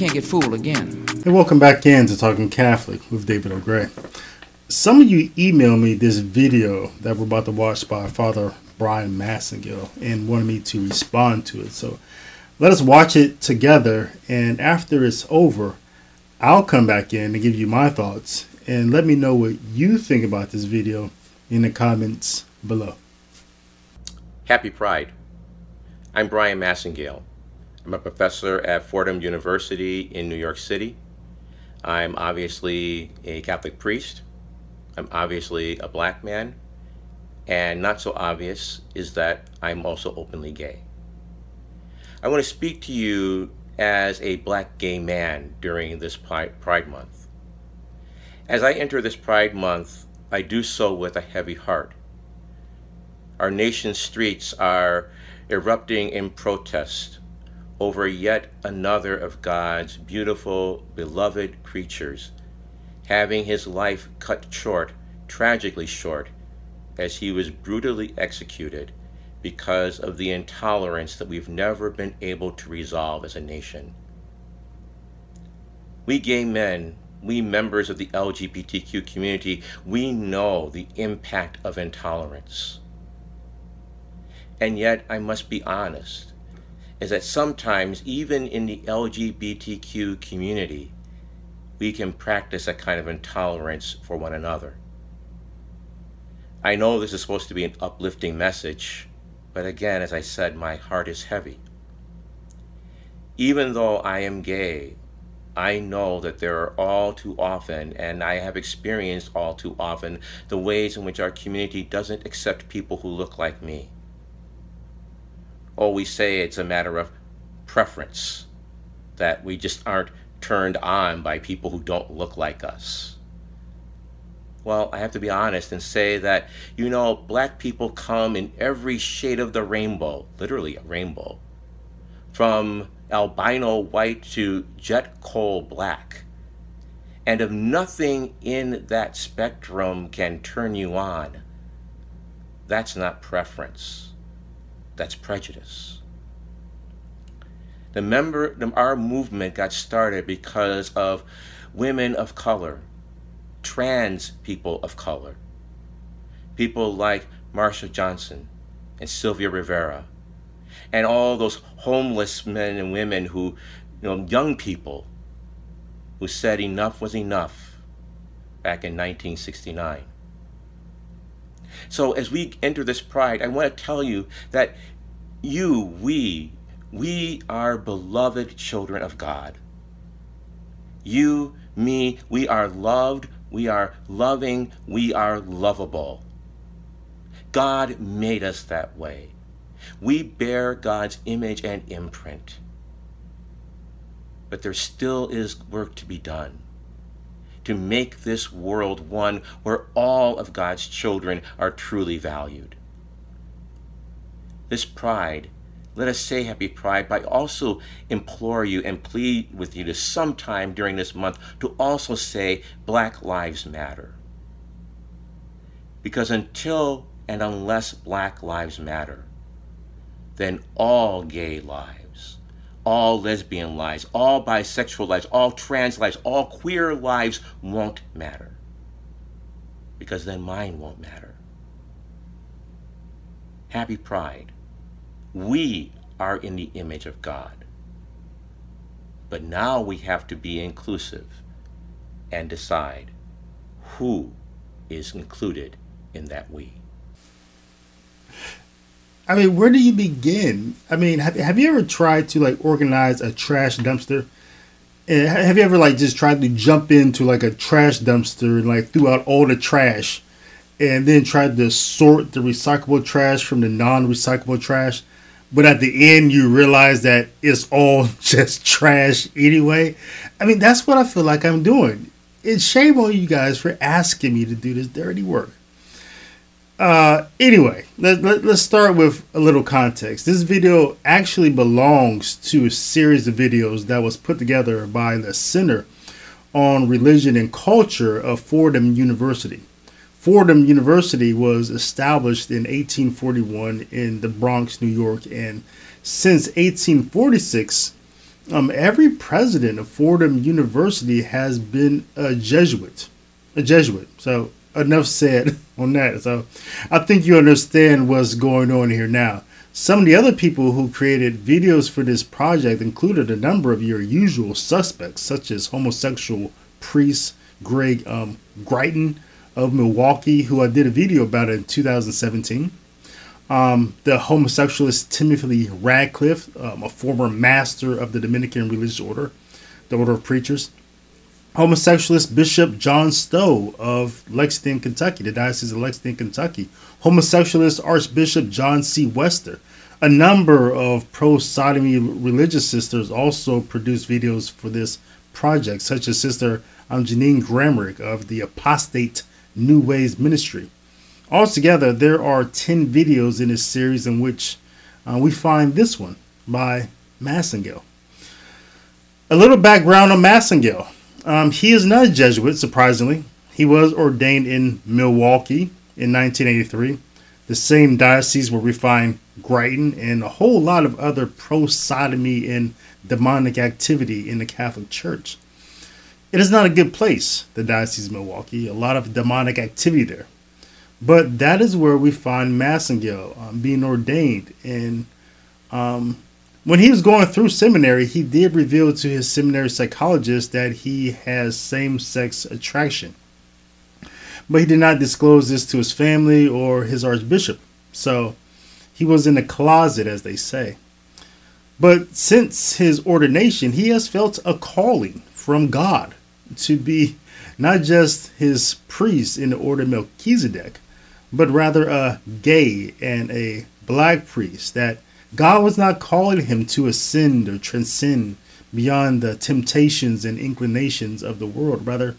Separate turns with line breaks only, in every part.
can't get fooled again.
Hey, welcome back in to Talking Catholic with David L. Gray. Some of you emailed me this video that we're about to watch by Father Bryan Massingale and wanted me to respond to it. So let us watch it together, and after it's over, I'll come back in and give you my thoughts and let me know what you think about this video in the comments below.
Happy Pride. I'm Bryan Massingale. I'm a professor at Fordham University in New York City. I'm obviously a Catholic priest. I'm obviously a black man. And not so obvious is that I'm also openly gay. I want to speak to you as a black gay man during this Pride Month. As I enter this Pride Month, I do so with a heavy heart. Our nation's streets are erupting in protest over yet another of God's beautiful, beloved creatures, having his life cut short, tragically short, as he was brutally executed because of the intolerance that we've never been able to resolve as a nation. We gay men, we members of the LGBTQ community, we know the impact of intolerance. And yet, I must be honest, is that sometimes, even in the LGBTQ community, we can practice a kind of intolerance for one another. I know this is supposed to be an uplifting message, but again, as I said, my heart is heavy. Even though I am gay, I know that there are all too often, and I have experienced all too often, the ways in which our community doesn't accept people who look like me or we say it's a matter of preference, that we just aren't turned on by people who don't look like us. Well, I have to be honest and say that, you know, black people come in every shade of the rainbow, literally a rainbow, from albino white to jet coal black. And if nothing in that spectrum can turn you on, that's not preference. That's prejudice. The member, our movement got started because of women of color, trans people of color, people like Marsha Johnson and Sylvia Rivera, and all those homeless men and women who, you know, young people who said enough was enough back in 1969. So as we enter this pride, I want to tell you that you, we, we are beloved children of God. You, me, we are loved, we are loving, we are lovable. God made us that way. We bear God's image and imprint. But there still is work to be done to make this world one where all of God's children are truly valued. This pride, let us say happy pride, but I also implore you and plead with you to sometime during this month to also say Black Lives Matter. Because until and unless Black Lives Matter, then all gay lives, all lesbian lives, all bisexual lives, all trans lives, all queer lives won't matter. Because then mine won't matter. Happy Pride. We are in the image of God. But now we have to be inclusive and decide who is included in that we.
I mean, where do you begin? I mean, have, have you ever tried to like organize a trash dumpster? And have you ever like just tried to jump into like a trash dumpster and like threw out all the trash and then tried to sort the recyclable trash from the non-recyclable trash? But at the end, you realize that it's all just trash anyway. I mean, that's what I feel like I'm doing. It's shame on you guys for asking me to do this dirty work. Uh, anyway, let, let, let's start with a little context. This video actually belongs to a series of videos that was put together by the Center on Religion and Culture of Fordham University. Fordham University was established in 1841 in the Bronx, New York, and since 1846, Um, every president of Fordham University has been a Jesuit, a Jesuit. So enough said on that. So I think you understand what's going on here now. Some of the other people who created videos for this project included a number of your usual suspects, such as homosexual priest Greg um, Greiton of Milwaukee, who I did a video about in 2017. Um, the homosexualist Timothy Radcliffe, um, a former master of the Dominican Religious Order, the Order of Preachers. Homosexualist Bishop John Stowe of Lexington, Kentucky, the Diocese of Lexington, Kentucky. Homosexualist Archbishop John C. Wester. A number of pro sodomy religious sisters also produced videos for this project, such as Sister Jeannine Gramick of the Apostate New Ways Ministry. Altogether, there are 10 videos in this series in which uh, we find this one by Massingale. A little background on Massingale. Um, he is not a Jesuit, surprisingly. He was ordained in Milwaukee in 1983, the same diocese where we find Greiton and a whole lot of other pro sodomy and demonic activity in the Catholic Church. It is not a good place, the Diocese of Milwaukee, a lot of demonic activity there. But that is where we find Massingale um, being ordained. And um, when he was going through seminary, he did reveal to his seminary psychologist that he has same sex attraction. But he did not disclose this to his family or his archbishop. So he was in a closet, as they say. But since his ordination, he has felt a calling from God to be not just his priest in the order of Melchizedek, but rather a gay and a black priest, that God was not calling him to ascend or transcend beyond the temptations and inclinations of the world. Rather,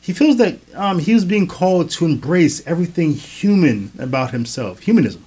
he feels that um, he was being called to embrace everything human about himself, humanism.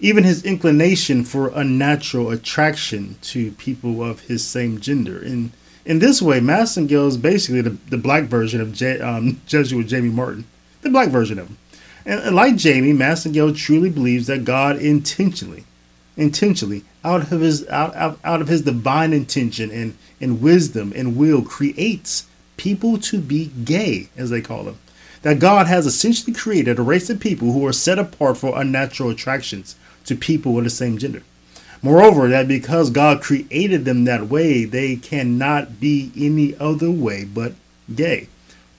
Even his inclination for unnatural attraction to people of his same gender. In in this way, Massingale is basically the, the black version of J, um, Jesuit Jamie Martin, the black version of him. And like Jamie, Massingale truly believes that God intentionally, intentionally, out of his out, out, out of his divine intention and, and wisdom and will, creates people to be gay, as they call them. That God has essentially created a race of people who are set apart for unnatural attractions to people of the same gender. Moreover, that because God created them that way, they cannot be any other way but gay.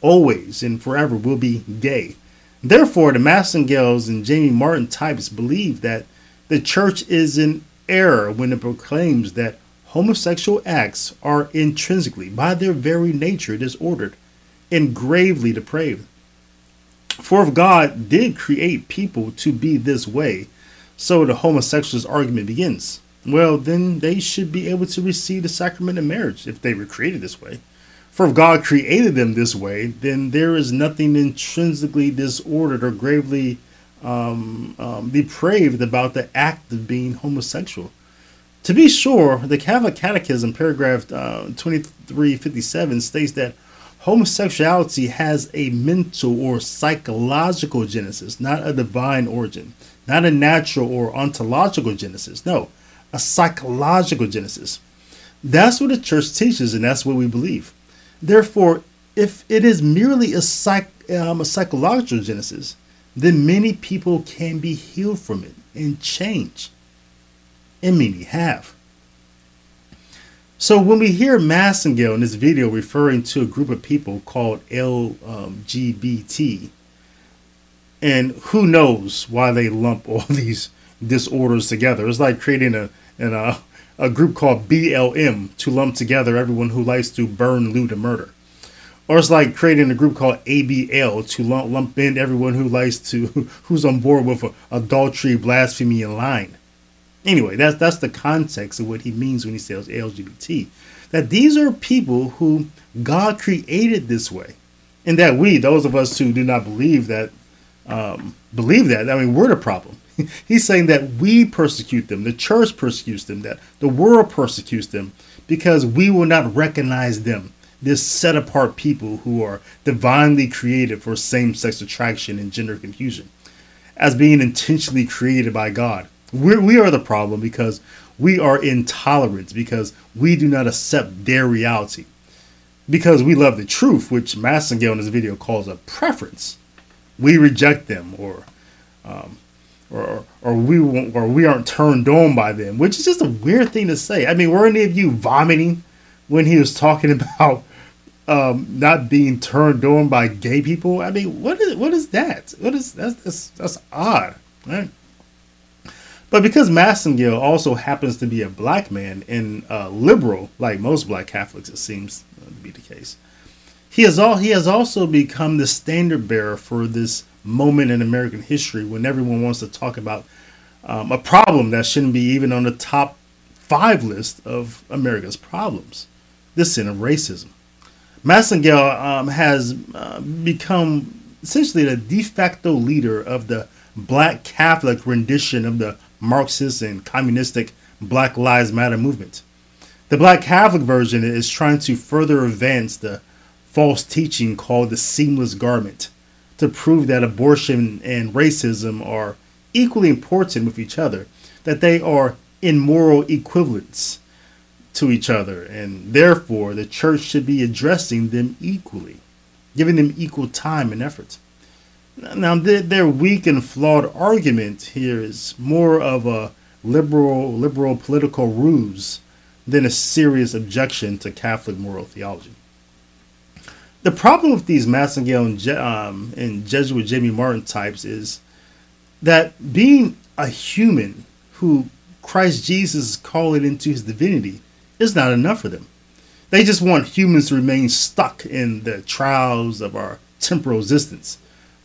Always and forever will be gay. Therefore, the Massingales and Jamie Martin types believe that the church is in error when it proclaims that homosexual acts are intrinsically, by their very nature, disordered and gravely depraved. For if God did create people to be this way, so the homosexual's argument begins. Well, then they should be able to receive the sacrament of marriage if they were created this way. For if God created them this way, then there is nothing intrinsically disordered or gravely um, um, depraved about the act of being homosexual. To be sure, the Catholic Catechism, paragraph uh, 2357, states that homosexuality has a mental or psychological genesis, not a divine origin, not a natural or ontological genesis. No, a psychological genesis. That's what the church teaches, and that's what we believe. Therefore, if it is merely a, psych, um, a psychological genesis, then many people can be healed from it and change. And many have. So when we hear Massingale in this video referring to a group of people called LGBT, and who knows why they lump all these disorders together. It's like creating a, an, uh, a group called BLM to lump together everyone who likes to burn, loot, and murder. Or it's like creating a group called ABL to lump, lump in everyone who likes to, who's on board with adultery, blasphemy, and lying. Anyway, that's that's the context of what he means when he says LGBT. That these are people who God created this way, and that we, those of us who do not believe that, um, believe that. I mean, we're the problem. He's saying that we persecute them, the church persecutes them, that the world persecutes them because we will not recognize them, this set apart people who are divinely created for same sex attraction and gender confusion, as being intentionally created by God. We're, we are the problem because we are intolerant because we do not accept their reality. Because we love the truth, which Massingale in this video calls a preference, we reject them or um, or or we or we aren't turned on by them, which is just a weird thing to say. I mean, were any of you vomiting when he was talking about um, not being turned on by gay people? I mean, what is what is that? What is that's that's, that's odd, right? But because Massingale also happens to be a black man and uh, liberal, like most black Catholics, it seems to be the case, he has all he has also become the standard bearer for this moment in American history when everyone wants to talk about um, a problem that shouldn't be even on the top five list of America's problems the sin of racism. Massingale um, has uh, become essentially the de facto leader of the black Catholic rendition of the Marxist and communistic Black Lives Matter movement. The black Catholic version is trying to further advance the false teaching called the seamless garment to prove that abortion and racism are equally important with each other, that they are in moral equivalence to each other, and therefore the church should be addressing them equally, giving them equal time and effort. Now, their weak and flawed argument here is more of a liberal, liberal political ruse than a serious objection to Catholic moral theology. The problem with these Massingale and, Je- um, and Jesuit Jamie Martin types is that being a human who Christ Jesus is calling into his divinity is not enough for them. They just want humans to remain stuck in the trials of our temporal existence.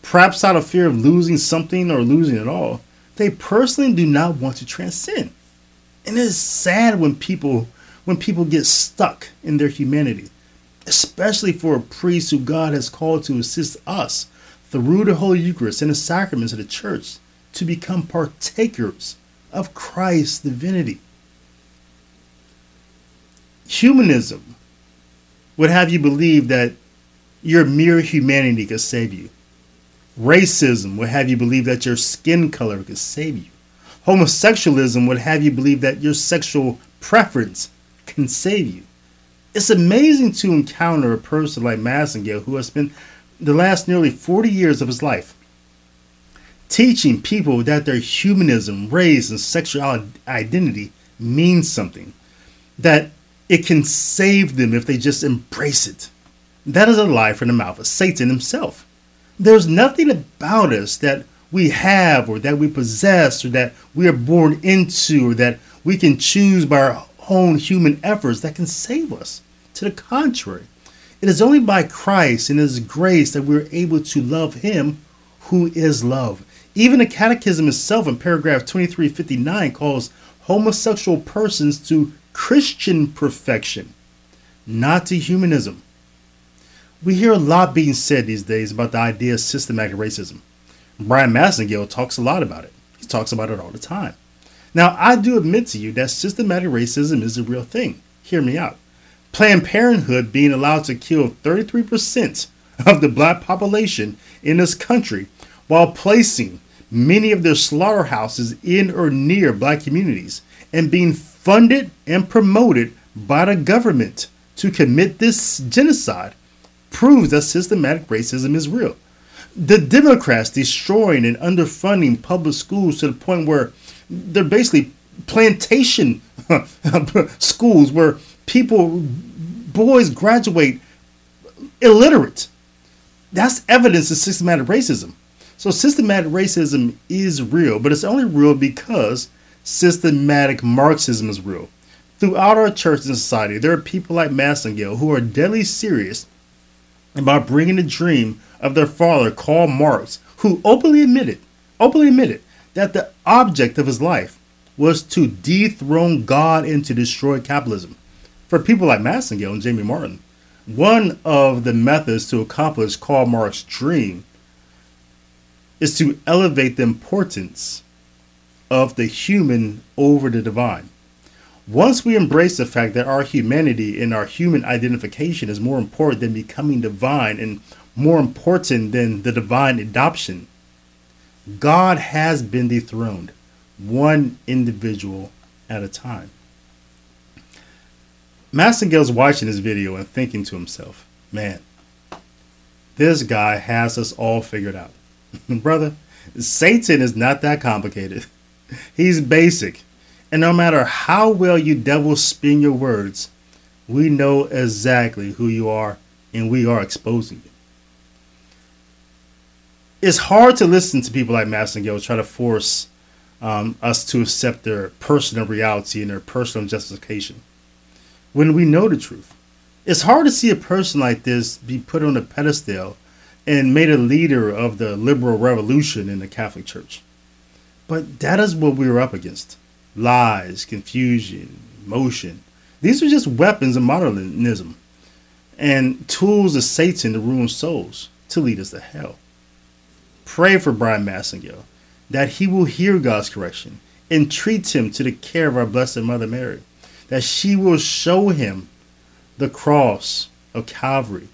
Perhaps out of fear of losing something or losing it all, they personally do not want to transcend. And it is sad when people when people get stuck in their humanity, especially for a priest who God has called to assist us through the Holy Eucharist and the sacraments of the church to become partakers of Christ's divinity. Humanism would have you believe that your mere humanity could save you. Racism would have you believe that your skin color could save you. Homosexualism would have you believe that your sexual preference can save you. It's amazing to encounter a person like Massingale who has spent the last nearly 40 years of his life teaching people that their humanism, race, and sexual identity means something, that it can save them if they just embrace it. That is a lie from the mouth of Satan himself. There's nothing about us that we have or that we possess or that we are born into or that we can choose by our own human efforts that can save us. To the contrary, it is only by Christ and His grace that we're able to love Him who is love. Even the Catechism itself in paragraph 2359 calls homosexual persons to Christian perfection, not to humanism. We hear a lot being said these days about the idea of systematic racism. Bryan Massingale talks a lot about it. He talks about it all the time. Now, I do admit to you that systematic racism is a real thing. Hear me out. Planned Parenthood being allowed to kill 33% of the black population in this country while placing many of their slaughterhouses in or near black communities and being funded and promoted by the government to commit this genocide proves that systematic racism is real. The Democrats destroying and underfunding public schools to the point where they're basically plantation schools where people, boys graduate illiterate. That's evidence of systematic racism. So systematic racism is real, but it's only real because systematic Marxism is real. Throughout our church and society, there are people like Massingale who are deadly serious about bringing the dream of their father, Karl Marx, who openly admitted, openly admitted that the object of his life was to dethrone God and to destroy capitalism. For people like Massingale and Jamie Martin, one of the methods to accomplish Karl Marx's dream is to elevate the importance of the human over the divine. Once we embrace the fact that our humanity and our human identification is more important than becoming divine and more important than the divine adoption, God has been dethroned, one individual at a time. Massingale's watching this video and thinking to himself, man, this guy has us all figured out. Brother, Satan is not that complicated. He's basic. And no matter how well you devil spin your words, we know exactly who you are and we are exposing you. It's hard to listen to people like Massingale try to force um, us to accept their personal reality and their personal justification when we know the truth. It's hard to see a person like this be put on a pedestal and made a leader of the liberal revolution in the Catholic Church. But that is what we were up against lies, confusion, emotion. These are just weapons of modernism and tools of Satan to ruin souls, to lead us to hell. Pray for Bryan Massingale that he will hear God's correction and treat him to the care of our Blessed Mother Mary, that she will show him the cross of Calvary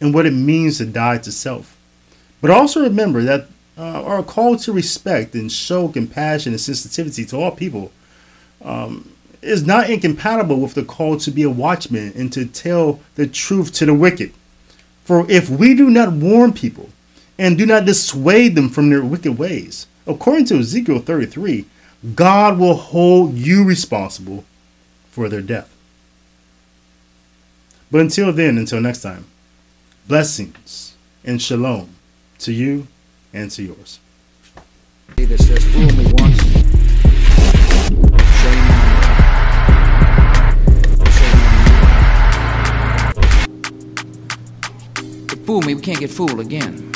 and what it means to die to self. But also remember that uh, our call to respect and show compassion and sensitivity to all people um, is not incompatible with the call to be a watchman and to tell the truth to the wicked. For if we do not warn people and do not dissuade them from their wicked ways, according to Ezekiel 33, God will hold you responsible for their death. But until then, until next time, blessings and shalom to you and to yours.
That says, fool me once, shame on you. Fool me, we can't get fooled again.